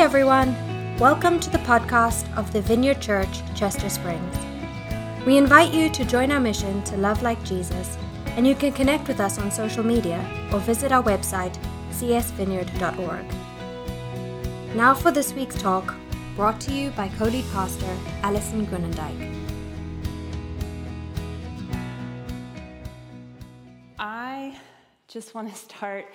Everyone! Welcome to the podcast of the Vineyard Church, Chester Springs. We invite you to join our mission to love like Jesus, and you can connect with us on social media or visit our website, csvineyard.org. Now for this week's talk, brought to you by co-lead pastor Alison Groenendyk. I just want to start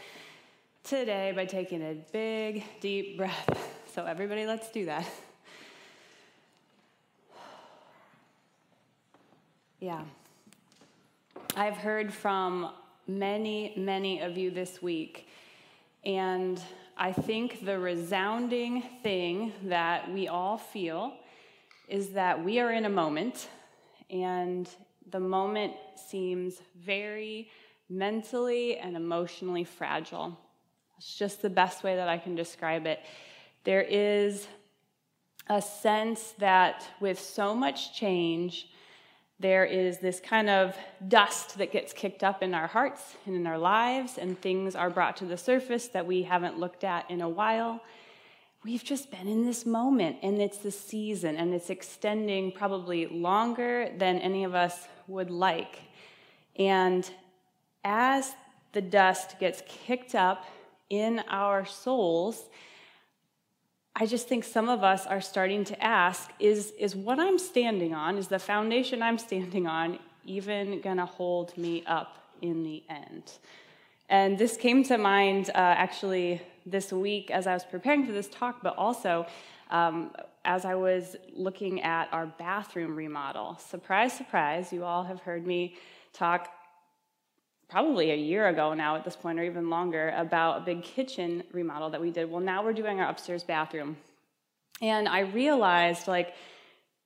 today by taking a big, deep breath. So, everybody, let's do that. Yeah. I've heard from many, many of you this week, and I think the resounding thing that we all feel is that we are in a moment, and the moment seems very mentally and emotionally fragile. It's just the best way that I can describe it. There is a sense that with so much change, there is this kind of dust that gets kicked up in our hearts and in our lives, and things are brought to the surface that we haven't looked at in a while. We've just been in this moment, and it's the season, and it's extending probably longer than any of us would like. And as the dust gets kicked up in our souls, I just think some of us are starting to ask is, is what I'm standing on, is the foundation I'm standing on, even going to hold me up in the end? And this came to mind uh, actually this week as I was preparing for this talk, but also um, as I was looking at our bathroom remodel. Surprise, surprise, you all have heard me talk probably a year ago now at this point, or even longer, about a big kitchen remodel that we did. Well, now we're doing our upstairs bathroom. And I realized, like,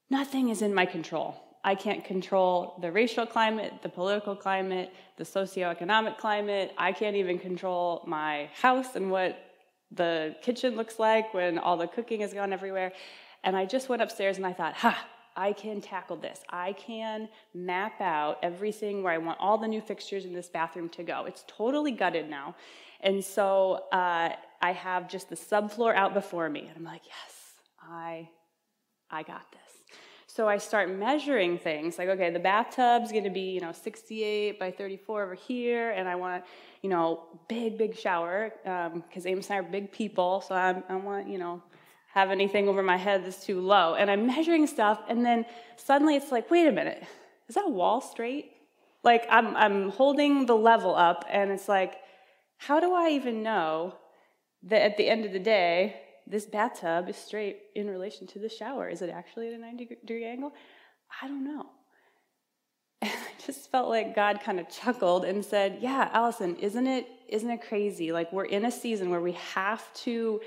nothing is in my control. I can't control the racial climate, the political climate, the socioeconomic climate. I can't even control my house and what the kitchen looks like when all the cooking has gone everywhere. And I just went upstairs and I thought, ha, I can tackle this. I can map out everything where I want all the new fixtures in this bathroom to go. It's totally gutted now. And so uh, I have just the subfloor out before me. And I'm like, yes, I, I got this. So I start measuring things like, okay, the bathtub's gonna be, you know, 68 by 34 over here, and I want, you know, big, big shower, because um, Amos and I are big people, so I'm, I want, you know, have anything over my head that's too low. And I'm measuring stuff, and then suddenly it's like, wait a minute, is that wall straight? Like I'm, I'm holding the level up, and it's like, how do I even know that at the end of the day, this bathtub is straight in relation to the shower? Is it actually at a 90 degree angle? I don't know. And I just felt like God kind of chuckled and said, Yeah, Alison, isn't it, isn't it crazy? Like we're in a season where we have to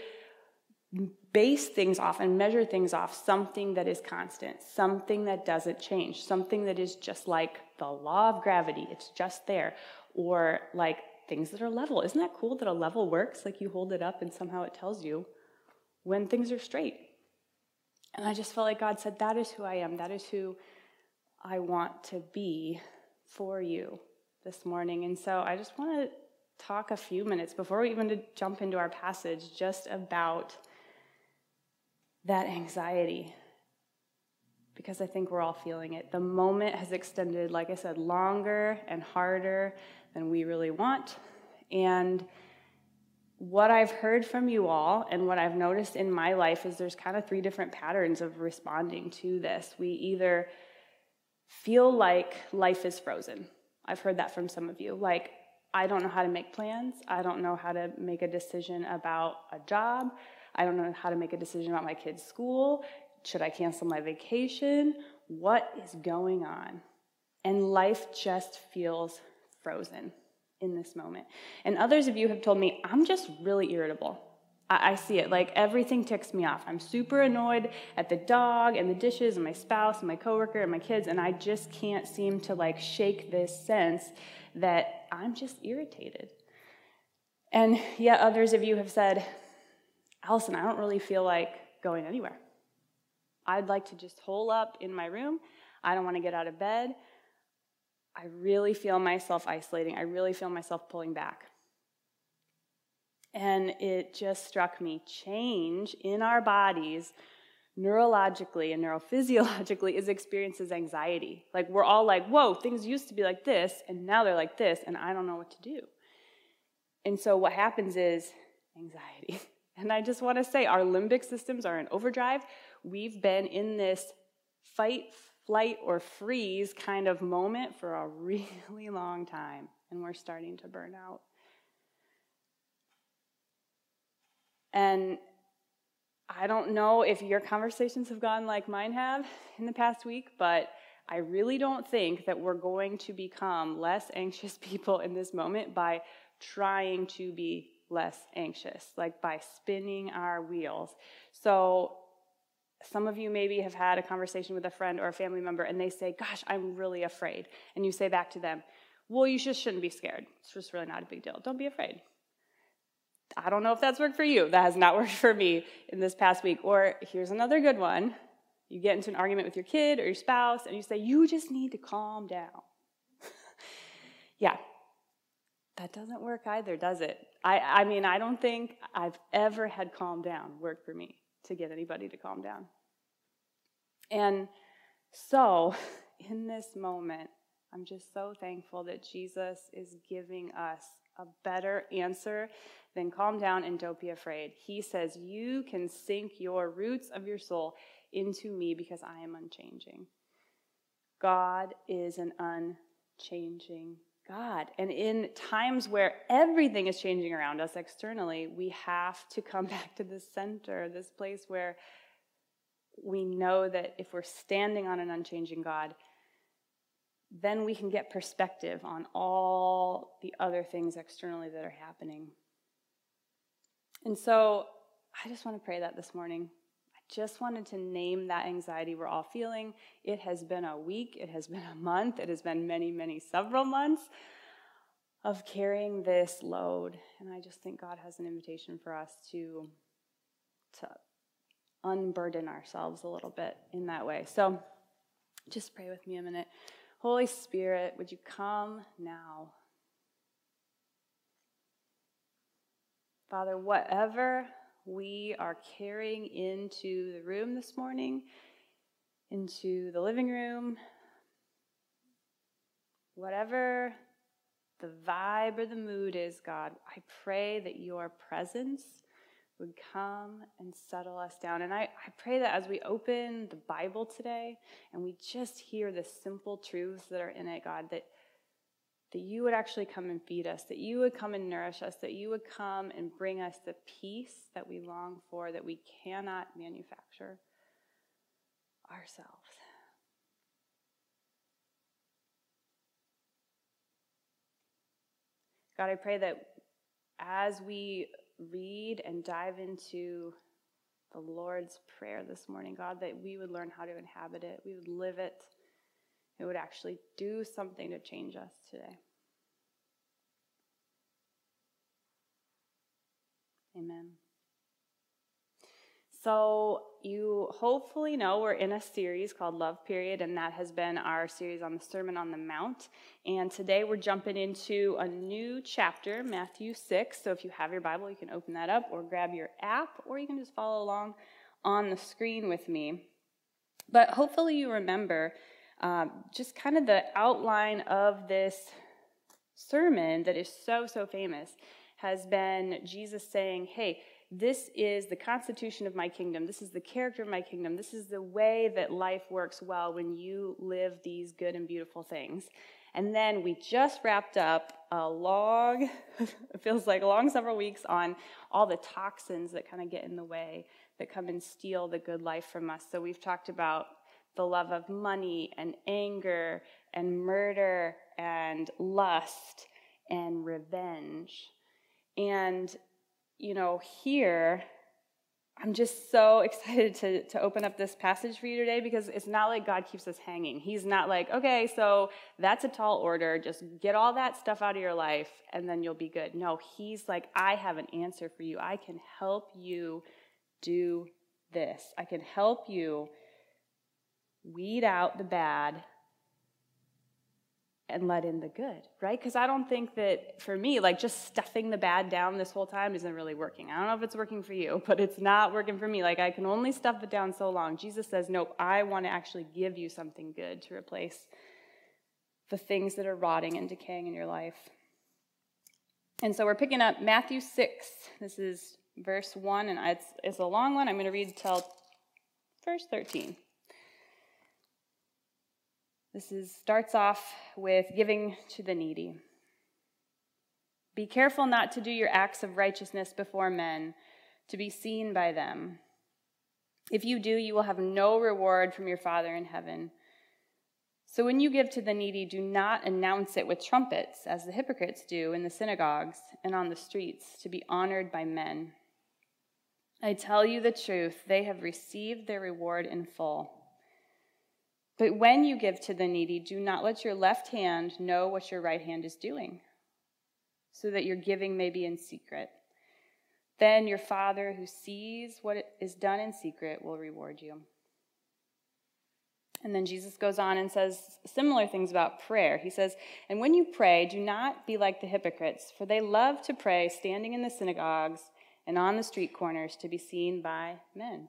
base things off and measure things off something that is constant, something that doesn't change, something that is just like the law of gravity, it's just there, or like things that are level. Isn't that cool that a level works? Like you hold it up and somehow it tells you when things are straight. And I just felt like God said, That is who I am, that is who I want to be for you this morning. And so I just want to talk a few minutes before we even jump into our passage just about that anxiety because I think we're all feeling it. The moment has extended, like I said, longer and harder than we really want. And what I've heard from you all and what I've noticed in my life is there's kind of three different patterns of responding to this. We either feel like life is frozen. I've heard that from some of you. Like, I don't know how to make plans. I don't know how to make a decision about a job. I don't know how to make a decision about my kid's school. Should I cancel my vacation? What is going on? And life just feels frozen in this moment. And others of you have told me, I'm just really irritable. I, I see it. Like everything ticks me off. I'm super annoyed at the dog and the dishes and my spouse and my coworker and my kids, and I just can't seem to like shake this sense that I'm just irritated. And yet others of you have said, Alison, I don't really feel like going anywhere. I'd like to just hole up in my room. I don't want to get out of bed. I really feel myself isolating. I really feel myself pulling back. And it just struck me change in our bodies neurologically and neurophysiologically is experiences anxiety. Like we're all like, whoa, things used to be like this, and now they're like this, and I don't know what to do. And so what happens is anxiety. And I just want to say our limbic systems are in overdrive. We've been in this fight, flight, or freeze kind of moment for a really long time, and we're starting to burn out. And I don't know if your conversations have gone like mine have in the past week, but I really don't think that we're going to become less anxious people in this moment by trying to be less anxious, like by spinning our wheels. So, some of you maybe have had a conversation with a friend or a family member and they say, Gosh, I'm really afraid. And you say back to them, Well, you just shouldn't be scared. It's just really not a big deal. Don't be afraid. I don't know if that's worked for you. That has not worked for me in this past week. Or here's another good one. You get into an argument with your kid or your spouse and you say, You just need to calm down. yeah, that doesn't work either, does it? I, I mean, I don't think I've ever had calm down work for me to get anybody to calm down. And so, in this moment, I'm just so thankful that Jesus is giving us a better answer than calm down and don't be afraid. He says, You can sink your roots of your soul into me because I am unchanging. God is an unchanging God. And in times where everything is changing around us externally, we have to come back to the center, this place where we know that if we're standing on an unchanging God, then we can get perspective on all the other things externally that are happening. And so I just want to pray that this morning. Just wanted to name that anxiety we're all feeling. It has been a week, it has been a month, it has been many, many, several months of carrying this load. And I just think God has an invitation for us to, to unburden ourselves a little bit in that way. So just pray with me a minute. Holy Spirit, would you come now? Father, whatever we are carrying into the room this morning, into the living room, whatever the vibe or the mood is, God, I pray that your presence would come and settle us down. And I, I pray that as we open the Bible today and we just hear the simple truths that are in it, God, that, that you would actually come and feed us, that you would come and nourish us, that you would come and bring us the peace that we long for, that we cannot manufacture ourselves. God, I pray that as we read and dive into the Lord's Prayer this morning, God, that we would learn how to inhabit it, we would live it, would actually do something to change us today. Amen. So, you hopefully know we're in a series called Love Period, and that has been our series on the Sermon on the Mount. And today we're jumping into a new chapter, Matthew 6. So, if you have your Bible, you can open that up or grab your app, or you can just follow along on the screen with me. But hopefully, you remember um, just kind of the outline of this sermon that is so, so famous has been Jesus saying, Hey, this is the constitution of my kingdom. This is the character of my kingdom. This is the way that life works well when you live these good and beautiful things. And then we just wrapped up a long, it feels like a long several weeks on all the toxins that kind of get in the way, that come and steal the good life from us. So we've talked about the love of money and anger and murder and lust and revenge. And you know, here, I'm just so excited to, to open up this passage for you today because it's not like God keeps us hanging. He's not like, okay, so that's a tall order. Just get all that stuff out of your life and then you'll be good. No, He's like, I have an answer for you. I can help you do this. I can help you weed out the bad and let in the good, right? Because I don't think that for me, like just stuffing the bad down this whole time isn't really working. I don't know if it's working for you, but it's not working for me. Like I can only stuff it down so long. Jesus says, Nope, I want to actually give you something good to replace the things that are rotting and decaying in your life. And so we're picking up Matthew 6. This is verse 1, and it's, it's a long one. I'm going to read till verse 13. This is, starts off with giving to the needy. Be careful not to do your acts of righteousness before men, to be seen by them. If you do, you will have no reward from your Father in heaven. So when you give to the needy, do not announce it with trumpets, as the hypocrites do in the synagogues and on the streets, to be honored by men. I tell you the truth, they have received their reward in full. But when you give to the needy, do not let your left hand know what your right hand is doing, so that your giving may be in secret. Then your Father who sees what is done in secret will reward you. And then Jesus goes on and says similar things about prayer. He says, And when you pray, do not be like the hypocrites, for they love to pray standing in the synagogues and on the street corners to be seen by men.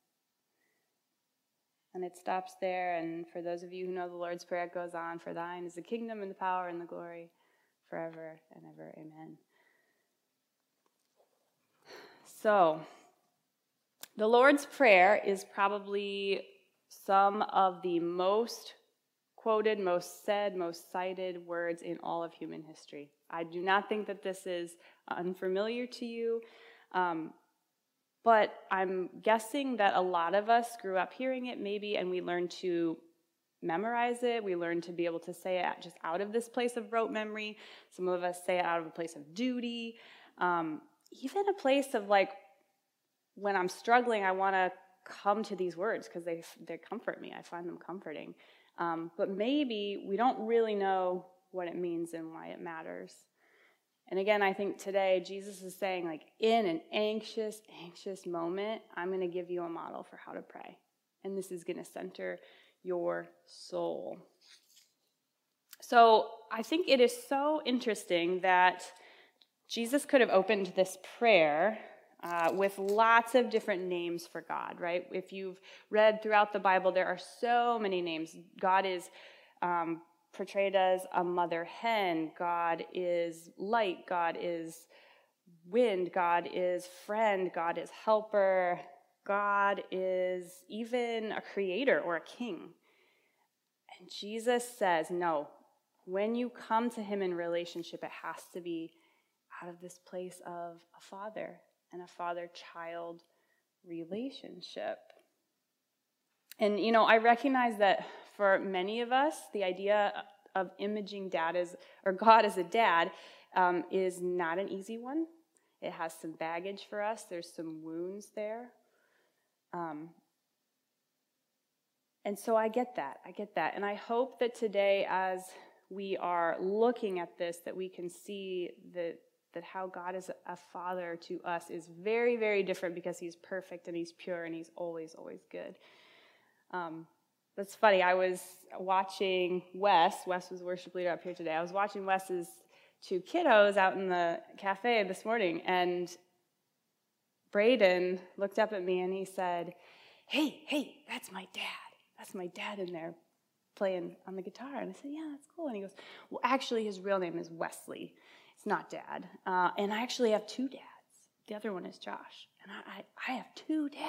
And it stops there. And for those of you who know the Lord's Prayer, it goes on For thine is the kingdom and the power and the glory forever and ever. Amen. So, the Lord's Prayer is probably some of the most quoted, most said, most cited words in all of human history. I do not think that this is unfamiliar to you. Um, but I'm guessing that a lot of us grew up hearing it maybe, and we learned to memorize it. We learned to be able to say it just out of this place of rote memory. Some of us say it out of a place of duty, um, even a place of like, when I'm struggling, I want to come to these words because they, they comfort me. I find them comforting. Um, but maybe we don't really know what it means and why it matters. And again, I think today Jesus is saying, like, in an anxious, anxious moment, I'm going to give you a model for how to pray. And this is going to center your soul. So I think it is so interesting that Jesus could have opened this prayer uh, with lots of different names for God, right? If you've read throughout the Bible, there are so many names. God is um, portrayed as a mother hen. God is light. God is wind. God is friend. God is helper. God is even a creator or a king. And Jesus says, no, when you come to him in relationship, it has to be out of this place of a father and a father child relationship. And, you know, I recognize that for many of us, the idea of imaging dad as, or God as a dad um, is not an easy one. It has some baggage for us, there's some wounds there. Um, and so I get that. I get that. And I hope that today, as we are looking at this, that we can see that, that how God is a father to us is very, very different because he's perfect and he's pure and he's always, always good. Um, that's funny. I was watching Wes. Wes was worship leader up here today. I was watching Wes's two kiddos out in the cafe this morning, and Braden looked up at me and he said, Hey, hey, that's my dad. That's my dad in there playing on the guitar. And I said, Yeah, that's cool. And he goes, Well, actually, his real name is Wesley. It's not dad. Uh, and I actually have two dads. The other one is Josh. And I, I, I have two dads.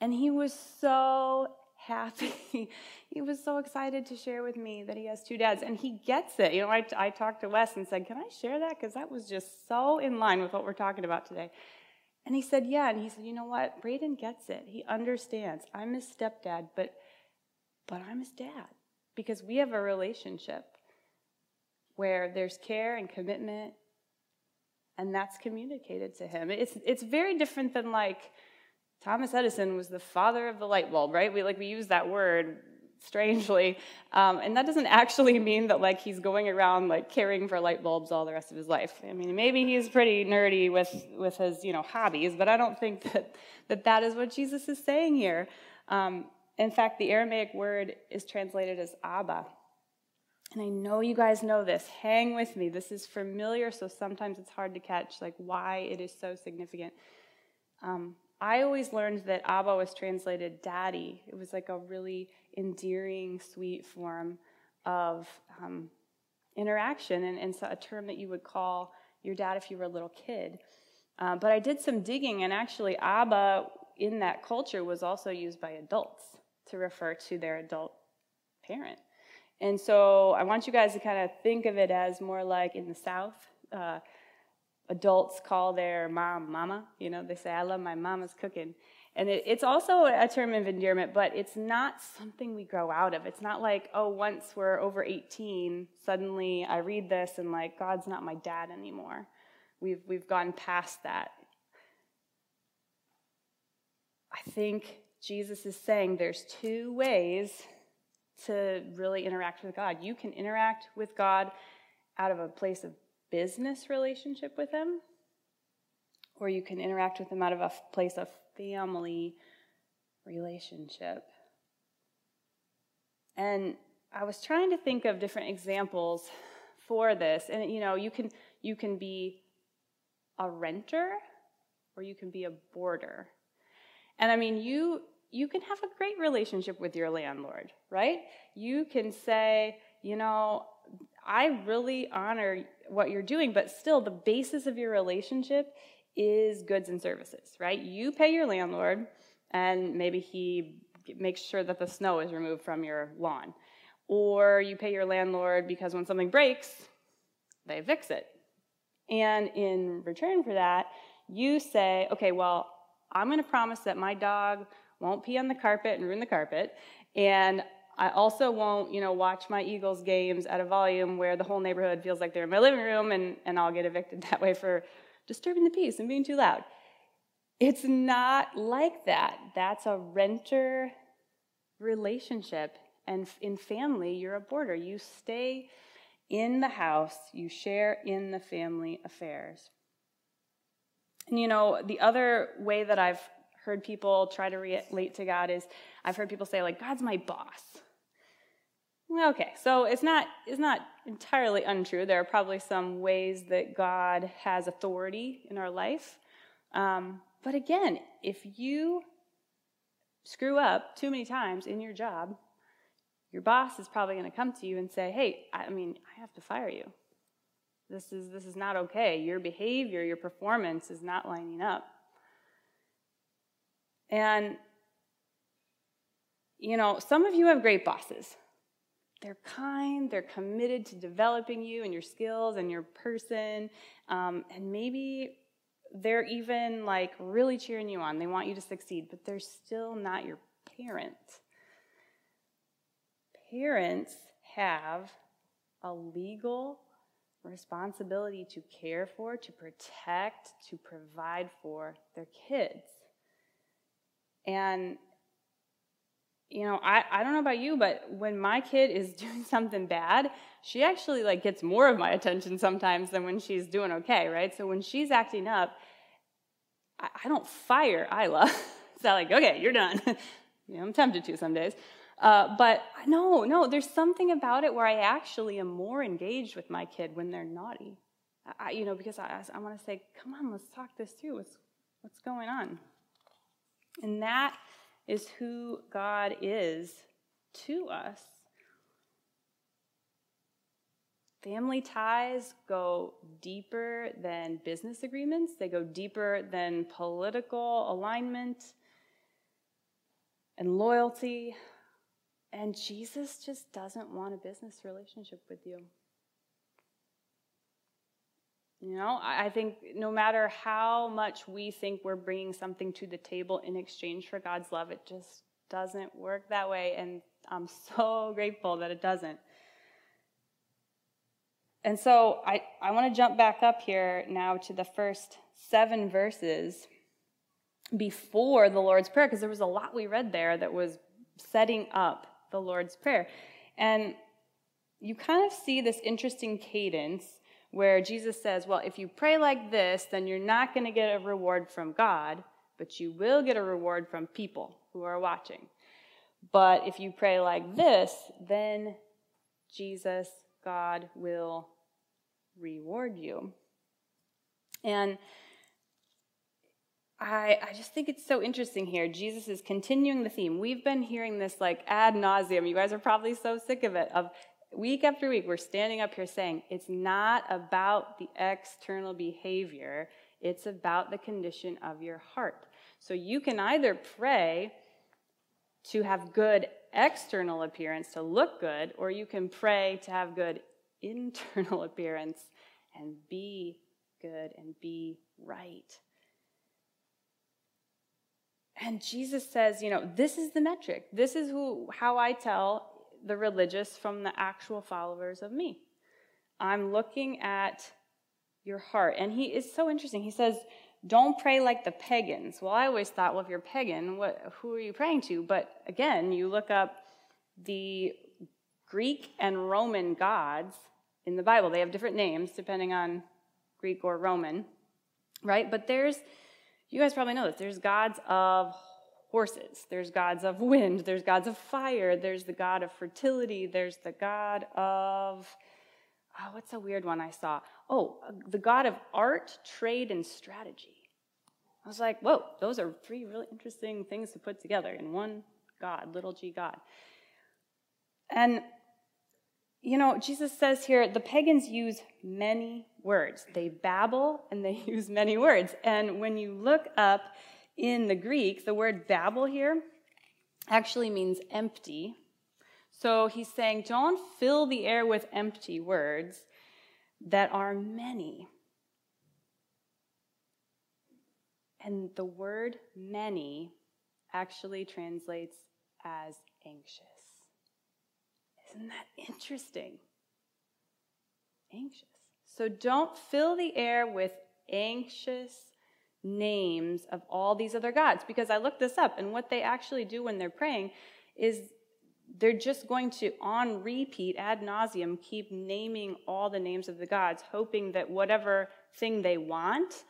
And he was so happy. he was so excited to share with me that he has two dads, and he gets it. You know, I, I talked to Wes and said, Can I share that? Because that was just so in line with what we're talking about today. And he said, Yeah. And he said, You know what? Braden gets it. He understands. I'm his stepdad, but, but I'm his dad because we have a relationship where there's care and commitment, and that's communicated to him. It's, it's very different than like, Thomas Edison was the father of the light bulb, right? We like we use that word strangely, um, and that doesn't actually mean that like he's going around like caring for light bulbs all the rest of his life. I mean, maybe he's pretty nerdy with with his you know hobbies, but I don't think that that, that is what Jesus is saying here. Um, in fact, the Aramaic word is translated as Abba. And I know you guys know this. Hang with me. This is familiar, so sometimes it's hard to catch like why it is so significant. Um, I always learned that Abba was translated daddy. It was like a really endearing, sweet form of um, interaction, and, and so a term that you would call your dad if you were a little kid. Uh, but I did some digging, and actually, Abba in that culture was also used by adults to refer to their adult parent. And so I want you guys to kind of think of it as more like in the South. Uh, adults call their mom mama. You know, they say, I love my mama's cooking. And it, it's also a term of endearment, but it's not something we grow out of. It's not like, oh, once we're over 18, suddenly I read this and like, God's not my dad anymore. We've, we've gone past that. I think Jesus is saying there's two ways to really interact with God. You can interact with God out of a place of business relationship with Him, or you can interact with Him out of a place of family relationship. And I was trying to think of different examples for this. And you know, you can you can be a renter or you can be a boarder. And I mean, you you can have a great relationship with your landlord, right? You can say, you know, I really honor what you're doing, but still, the basis of your relationship is goods and services, right? You pay your landlord, and maybe he makes sure that the snow is removed from your lawn. Or you pay your landlord because when something breaks, they fix it. And in return for that, you say, okay, well, I'm going to promise that my dog won't pee on the carpet and ruin the carpet, and I also won't, you know, watch my Eagles games at a volume where the whole neighborhood feels like they're in my living room and, and I'll get evicted that way for disturbing the peace and being too loud. It's not like that. That's a renter relationship. And in family, you're a boarder. You stay in the house, you share in the family affairs. And you know, the other way that I've heard people try to relate to God is I've heard people say, like, God's my boss. Okay, so it's not it's not entirely untrue. There are probably some ways that God has authority in our life, um, but again, if you screw up too many times in your job, your boss is probably going to come to you and say, "Hey, I mean, I have to fire you. This is this is not okay. Your behavior, your performance is not lining up." And you know, some of you have great bosses. They're kind, they're committed to developing you and your skills and your person. Um, and maybe they're even like really cheering you on. They want you to succeed, but they're still not your parent. Parents have a legal responsibility to care for, to protect, to provide for their kids. And you know, I, I don't know about you, but when my kid is doing something bad, she actually like gets more of my attention sometimes than when she's doing okay, right? So when she's acting up, I, I don't fire Isla. it's not like, okay, you're done. you know, I'm tempted to some days. Uh, but no, no, there's something about it where I actually am more engaged with my kid when they're naughty. I, you know, because I, I want to say, come on, let's talk this through. What's, what's going on? And that is who God is to us. family ties go deeper than business agreements, they go deeper than political alignment and loyalty. And Jesus just doesn't want a business relationship with you. You know, I think no matter how much we think we're bringing something to the table in exchange for God's love, it just doesn't work that way. And I'm so grateful that it doesn't. And so I, I want to jump back up here now to the first seven verses before the Lord's Prayer, because there was a lot we read there that was setting up the Lord's Prayer. And you kind of see this interesting cadence where Jesus says, Well, if you pray like this, then you're not going to get a reward from God, but you will get a reward from people who are watching. But if you pray like this, then Jesus, God, will reward you. And I, I just think it's so interesting here. Jesus is continuing the theme. We've been hearing this like ad nauseum. You guys are probably so sick of it. Of week after week, we're standing up here saying it's not about the external behavior, it's about the condition of your heart. So you can either pray to have good external appearance, to look good, or you can pray to have good internal appearance and be good and be right. And Jesus says, you know, this is the metric. This is who how I tell the religious from the actual followers of me. I'm looking at your heart. And he is so interesting. He says, don't pray like the pagans. Well, I always thought, well, if you're pagan, what, who are you praying to? But again, you look up the Greek and Roman gods in the Bible. They have different names depending on Greek or Roman, right? But there's you guys probably know this. There's gods of horses, there's gods of wind, there's gods of fire, there's the god of fertility, there's the god of, oh, what's a weird one I saw? Oh, the god of art, trade, and strategy. I was like, whoa, those are three really interesting things to put together in one God, little g God. And you know, Jesus says here the pagans use many words. They babble and they use many words. And when you look up in the Greek, the word babble here actually means empty. So he's saying, don't fill the air with empty words that are many. And the word many actually translates as anxious. Isn't that interesting? Anxious. So don't fill the air with anxious names of all these other gods because I looked this up and what they actually do when they're praying is they're just going to on repeat ad nauseum keep naming all the names of the gods hoping that whatever thing they want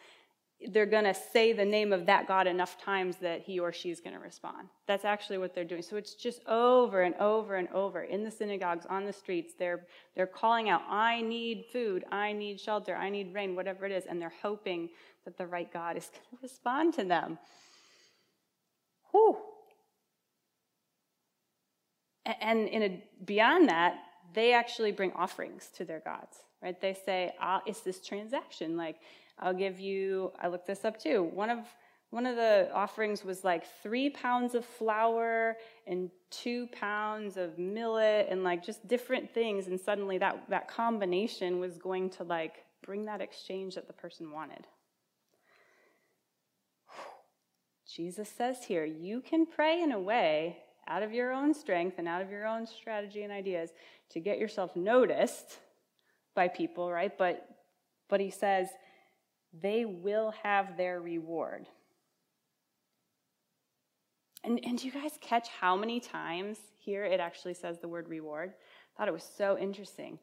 they're going to say the name of that God enough times that he or she is going to respond. That's actually what they're doing. So it's just over and over and over in the synagogues, on the streets. They're, they're calling out, I need food, I need shelter, I need rain, whatever it is. And they're hoping that the right God is going to respond to them. Whew. And in a, beyond that, they actually bring offerings to their gods, right? They say, ah, it's this transaction. Like, I'll give you, I looked this up too. One of one of the offerings was like three pounds of flour and two pounds of millet and like just different things. And suddenly that, that combination was going to like bring that exchange that the person wanted. Jesus says here, you can pray in a way out of your own strength and out of your own strategy and ideas to get yourself noticed by people, right? But but he says, they will have their reward. And, and do you guys catch how many times here it actually says the word reward? I thought it was so interesting.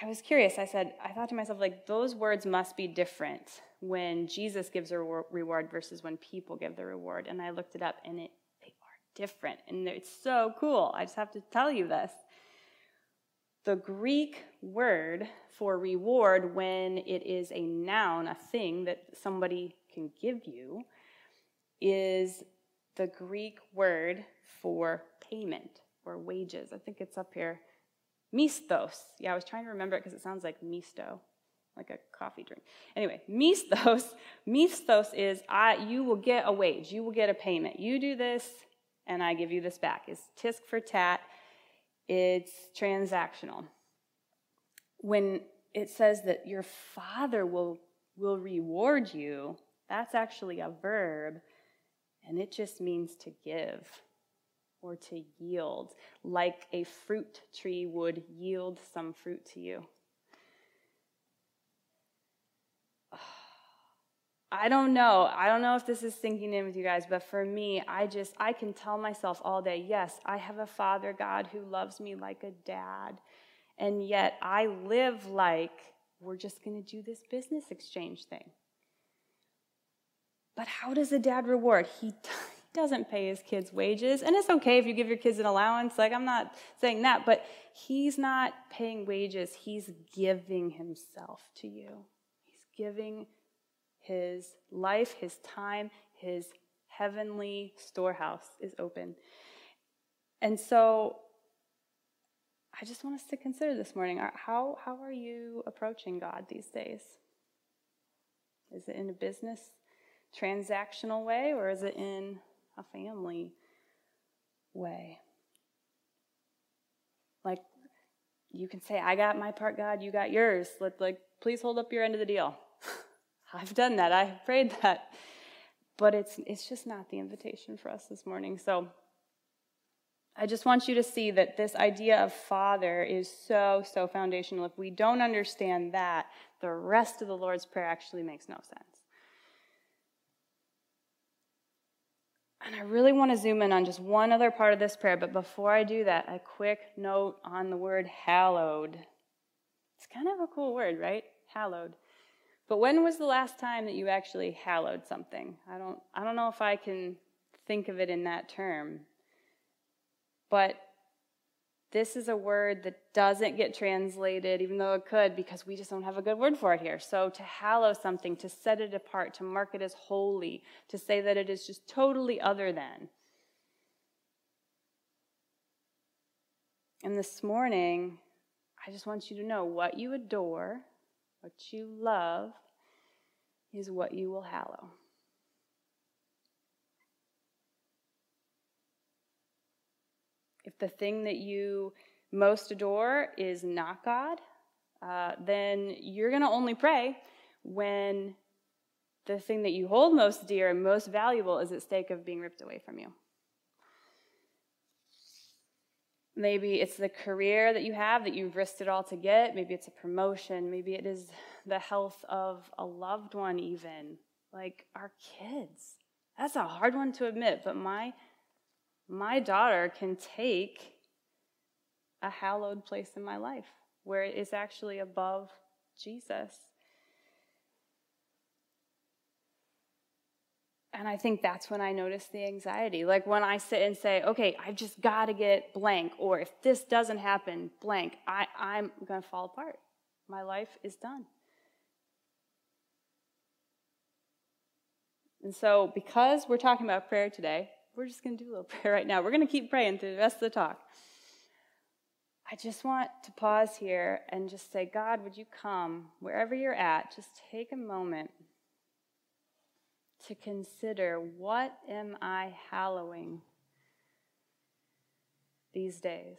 I was curious. I said, I thought to myself, like, those words must be different when Jesus gives a reward versus when people give the reward. And I looked it up, and it, they are different. And it's so cool. I just have to tell you this. The Greek word for reward, when it is a noun, a thing that somebody can give you, is the Greek word for payment or wages. I think it's up here. Mistos. Yeah, I was trying to remember it because it sounds like misto, like a coffee drink. Anyway, mistos, mistos is I, you will get a wage, you will get a payment. You do this, and I give you this back. It's tisk for tat. It's transactional. When it says that your father will, will reward you, that's actually a verb, and it just means to give or to yield, like a fruit tree would yield some fruit to you. I don't know. I don't know if this is sinking in with you guys, but for me, I just, I can tell myself all day, yes, I have a Father God who loves me like a dad. And yet I live like we're just going to do this business exchange thing. But how does a dad reward? He doesn't pay his kids wages. And it's okay if you give your kids an allowance. Like, I'm not saying that, but he's not paying wages. He's giving himself to you. He's giving his life, his time, his heavenly storehouse is open. And so I just want us to consider this morning uh, how, how are you approaching God these days? Is it in a business transactional way or is it in a family way? Like, you can say, I got my part, God, you got yours. Let, like, please hold up your end of the deal. I've done that. I've prayed that. But it's, it's just not the invitation for us this morning. So I just want you to see that this idea of Father is so, so foundational. If we don't understand that, the rest of the Lord's Prayer actually makes no sense. And I really want to zoom in on just one other part of this prayer, but before I do that, a quick note on the word hallowed. It's kind of a cool word, right? Hallowed. But when was the last time that you actually hallowed something? I don't, I don't know if I can think of it in that term. But this is a word that doesn't get translated, even though it could, because we just don't have a good word for it here. So to hallow something, to set it apart, to mark it as holy, to say that it is just totally other than. And this morning, I just want you to know what you adore what you love is what you will hallow. The thing that you most adore is not God, uh, then you're going to only pray when the thing that you hold most dear and most valuable is at stake of being ripped away from you. Maybe it's the career that you have that you've risked it all to get. Maybe it's a promotion. Maybe it is the health of a loved one, even like our kids. That's a hard one to admit, but my my daughter can take a hallowed place in my life where it is actually above Jesus. And I think that's when I notice the anxiety. Like when I sit and say, okay, I've just got to get blank, or if this doesn't happen, blank, I, I'm going to fall apart. My life is done. And so, because we're talking about prayer today, we're just going to do a little prayer right now. We're going to keep praying through the rest of the talk. I just want to pause here and just say, God, would you come wherever you're at? Just take a moment to consider what am I hallowing these days?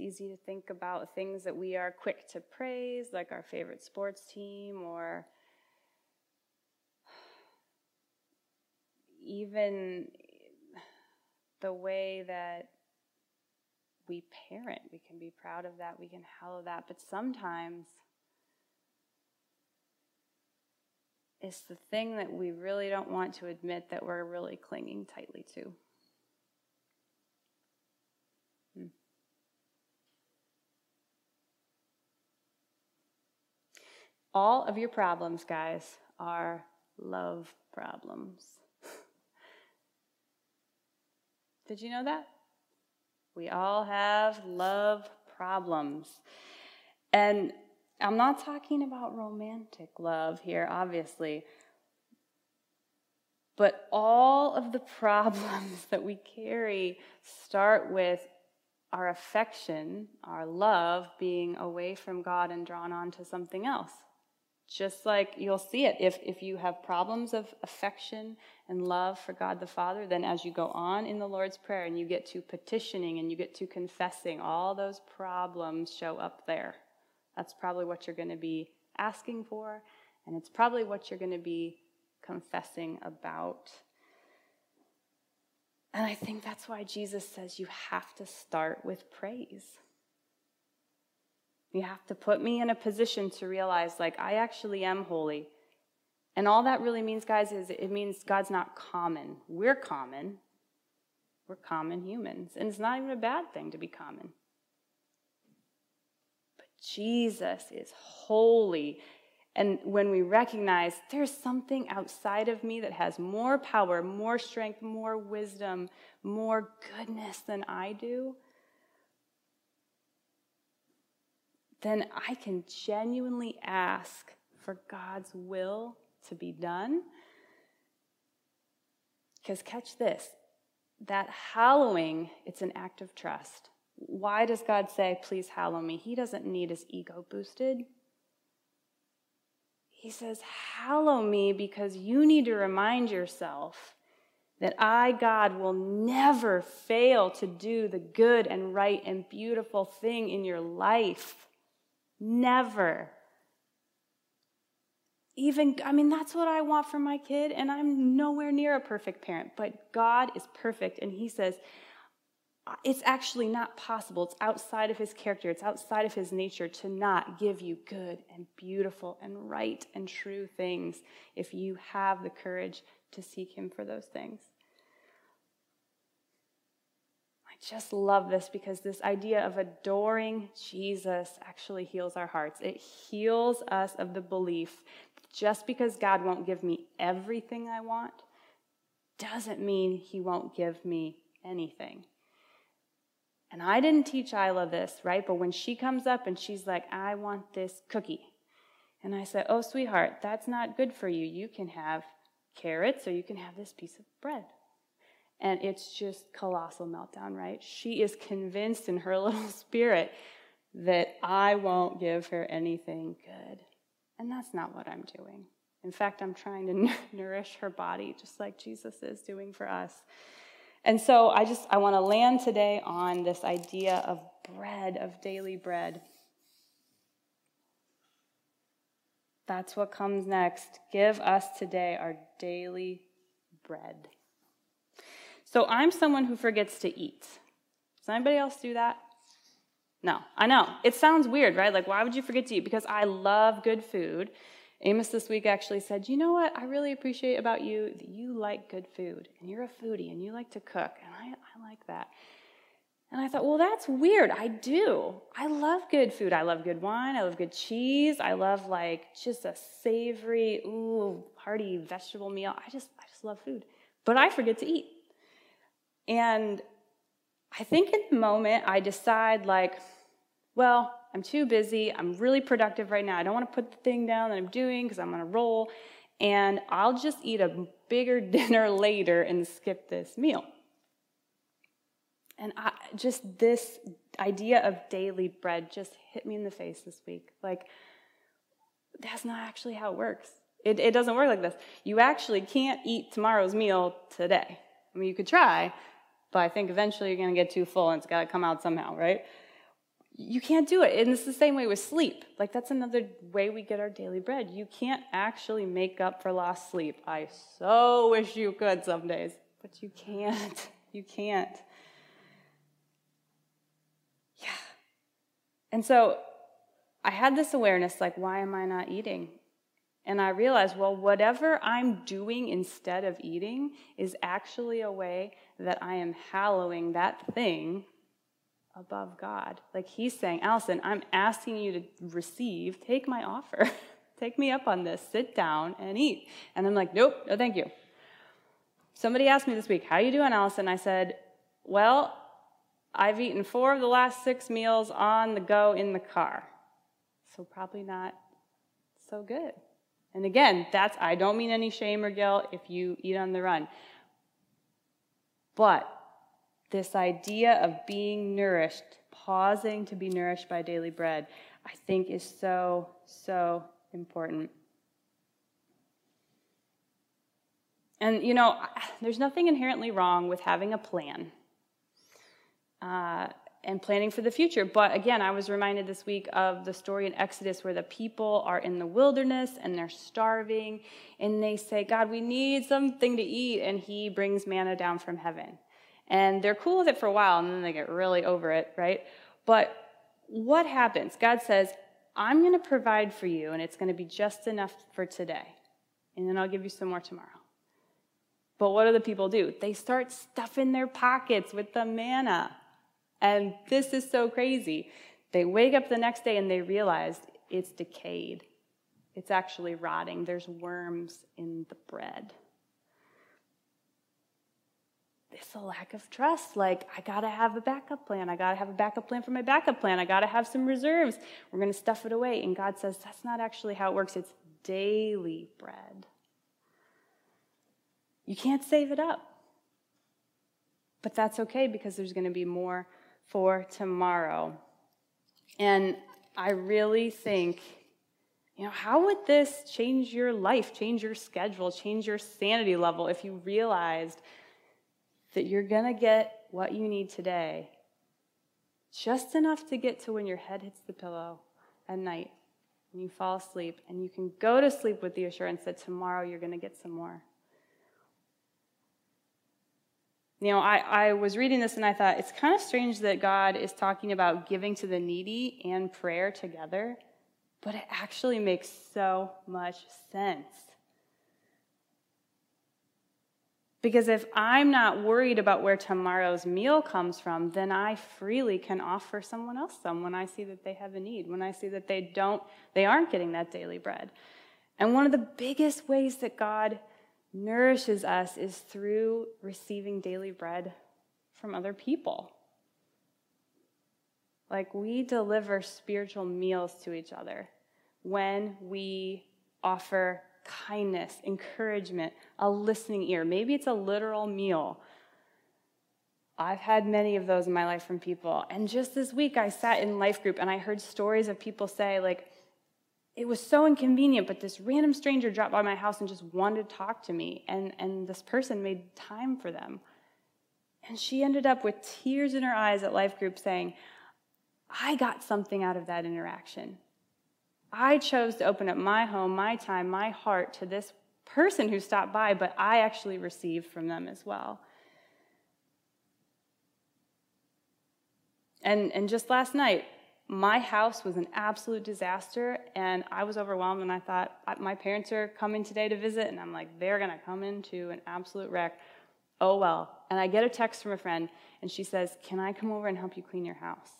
Easy to think about things that we are quick to praise, like our favorite sports team, or even the way that we parent. We can be proud of that, we can hallow that, but sometimes it's the thing that we really don't want to admit that we're really clinging tightly to. All of your problems, guys, are love problems. Did you know that? We all have love problems. And I'm not talking about romantic love here, obviously. But all of the problems that we carry start with our affection, our love being away from God and drawn on to something else. Just like you'll see it. If, if you have problems of affection and love for God the Father, then as you go on in the Lord's Prayer and you get to petitioning and you get to confessing, all those problems show up there. That's probably what you're going to be asking for, and it's probably what you're going to be confessing about. And I think that's why Jesus says you have to start with praise. You have to put me in a position to realize, like, I actually am holy. And all that really means, guys, is it means God's not common. We're common. We're common humans. And it's not even a bad thing to be common. But Jesus is holy. And when we recognize there's something outside of me that has more power, more strength, more wisdom, more goodness than I do, then I can genuinely ask for God's will to be done. Because catch this that hallowing, it's an act of trust. Why does God say, please hallow me? He doesn't need his ego boosted. He says, hallow me because you need to remind yourself that I, God, will never fail to do the good and right and beautiful thing in your life. Never. Even, I mean, that's what I want for my kid, and I'm nowhere near a perfect parent, but God is perfect, and He says, it's actually not possible. It's outside of his character, it's outside of his nature to not give you good and beautiful and right and true things if you have the courage to seek him for those things just love this because this idea of adoring Jesus actually heals our hearts. It heals us of the belief just because God won't give me everything I want doesn't mean he won't give me anything. And I didn't teach Isla this, right? But when she comes up and she's like, I want this cookie. And I said, Oh, sweetheart, that's not good for you. You can have carrots or you can have this piece of bread. And it's just colossal meltdown, right? She is convinced in her little spirit that I won't give her anything good. And that's not what I'm doing. In fact, I'm trying to nourish her body just like Jesus is doing for us. And so I just I want to land today on this idea of bread, of daily bread. That's what comes next. Give us today our daily bread. So I'm someone who forgets to eat. Does anybody else do that? No, I know. It sounds weird, right? Like, why would you forget to eat? Because I love good food. Amos this week actually said, You know what I really appreciate about you? That you like good food and you're a foodie and you like to cook. And I, I like that. And I thought, well, that's weird. I do. I love good food. I love good wine. I love good cheese. I love like just a savory, ooh, hearty vegetable meal. I just, I just love food. But I forget to eat. And I think in the moment I decide, like, well, I'm too busy. I'm really productive right now. I don't want to put the thing down that I'm doing because I'm on a roll. And I'll just eat a bigger dinner later and skip this meal. And I, just this idea of daily bread just hit me in the face this week. Like, that's not actually how it works. It, it doesn't work like this. You actually can't eat tomorrow's meal today. I mean, you could try, but I think eventually you're going to get too full and it's got to come out somehow, right? You can't do it. And it's the same way with sleep. Like, that's another way we get our daily bread. You can't actually make up for lost sleep. I so wish you could some days, but you can't. You can't. Yeah. And so I had this awareness like, why am I not eating? And I realized, well, whatever I'm doing instead of eating is actually a way that I am hallowing that thing above God. Like he's saying, Alison, I'm asking you to receive, take my offer. Take me up on this. Sit down and eat. And I'm like, Nope, no, thank you. Somebody asked me this week, How you doing, Alison? I said, Well, I've eaten four of the last six meals on the go in the car. So probably not so good. And again, that's I don't mean any shame or guilt if you eat on the run. But this idea of being nourished, pausing to be nourished by daily bread, I think is so, so important. And, you know, there's nothing inherently wrong with having a plan uh, and planning for the future. But again, I was reminded this week of the story in Exodus where the people are in the wilderness and they're starving, and they say, God, we need something to eat. And He brings manna down from heaven. And they're cool with it for a while, and then they get really over it, right? But what happens? God says, I'm going to provide for you, and it's going to be just enough for today. And then I'll give you some more tomorrow. But what do the people do? They start stuffing their pockets with the manna. And this is so crazy. They wake up the next day and they realize it's decayed. It's actually rotting. There's worms in the bread it's a lack of trust. Like, I got to have a backup plan. I got to have a backup plan for my backup plan. I got to have some reserves. We're to stuff it away. And God says, that's not actually how it works. It's daily bread. You can't save it up. But that's okay because there's to be more for tomorrow. And I really think, you know, how would this change your life, change your schedule, change your sanity level if you realized that you're going to get what you need today, just enough to get to when your head hits the pillow at night and you fall asleep, and you can go to sleep with the assurance that tomorrow you're going to get some more. You know, I, I was reading this and I thought it's kind of strange that God is talking about giving to the needy and prayer together, but it actually makes so much sense. Because if I'm not worried about where tomorrow's meal comes from, then I freely can offer someone else some when I see that they have a need, when I see that they don't they aren't getting that daily bread. And one of the biggest ways that God nourishes us is through receiving daily bread from other people. Like we deliver spiritual meals to each other when we offer kindness, encouragement, a listening ear. Maybe it's a literal meal. I've had many of those in my life from people. And just this week, I sat in life group and I heard stories of people say, like, it was so inconvenient, but this random stranger dropped by my house and just wanted to talk to me. And, and this person made time for them. And she ended up with tears in her eyes at life group saying, I got something out of that interaction. I chose to open up my home, my time, my heart to this person who stopped by, but I actually received from them as well. And, and just last night, my house was an absolute disaster, and I was overwhelmed, and I thought, my parents are coming today to visit, and I'm like, they're going to come into an absolute wreck. Oh, well. And I get a text from a friend, and she says, Can I come over and help you clean your house?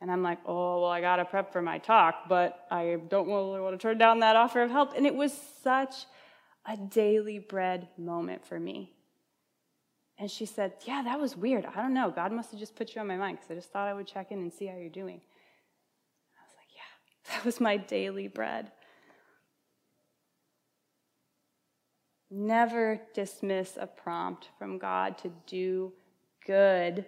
And I'm like, oh, well, I got to prep for my talk, but I don't really want to turn down that offer of help. And it was such a daily bread moment for me. And she said, yeah, that was weird. I don't know. God must have just put you on my mind because I just thought I would check in and see how you're doing. I was like, yeah, that was my daily bread. Never dismiss a prompt from God to do good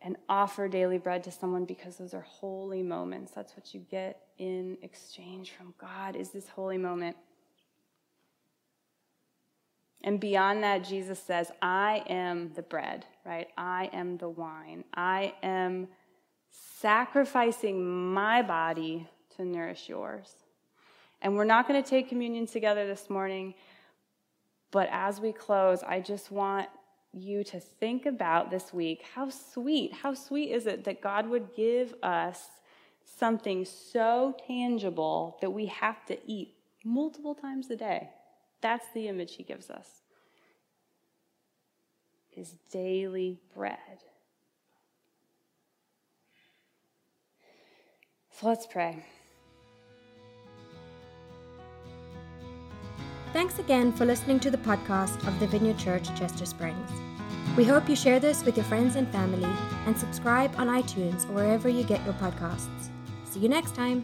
and offer daily bread to someone because those are holy moments. That's what you get in exchange from God is this holy moment. And beyond that, Jesus says, I am the bread, right? I am the wine. I am sacrificing my body to nourish yours. And we're not going to take communion together this morning, but as we close, I just want you to think about this week how sweet, how sweet is it that God would give us something so tangible that we have to eat multiple times a day? That's the image he gives us. His daily bread. So let's pray. Thanks again for listening to the podcast of the Vineyard Church, Chester Springs. We hope you share this with your friends and family and subscribe on iTunes or wherever you get your podcasts. See you next time.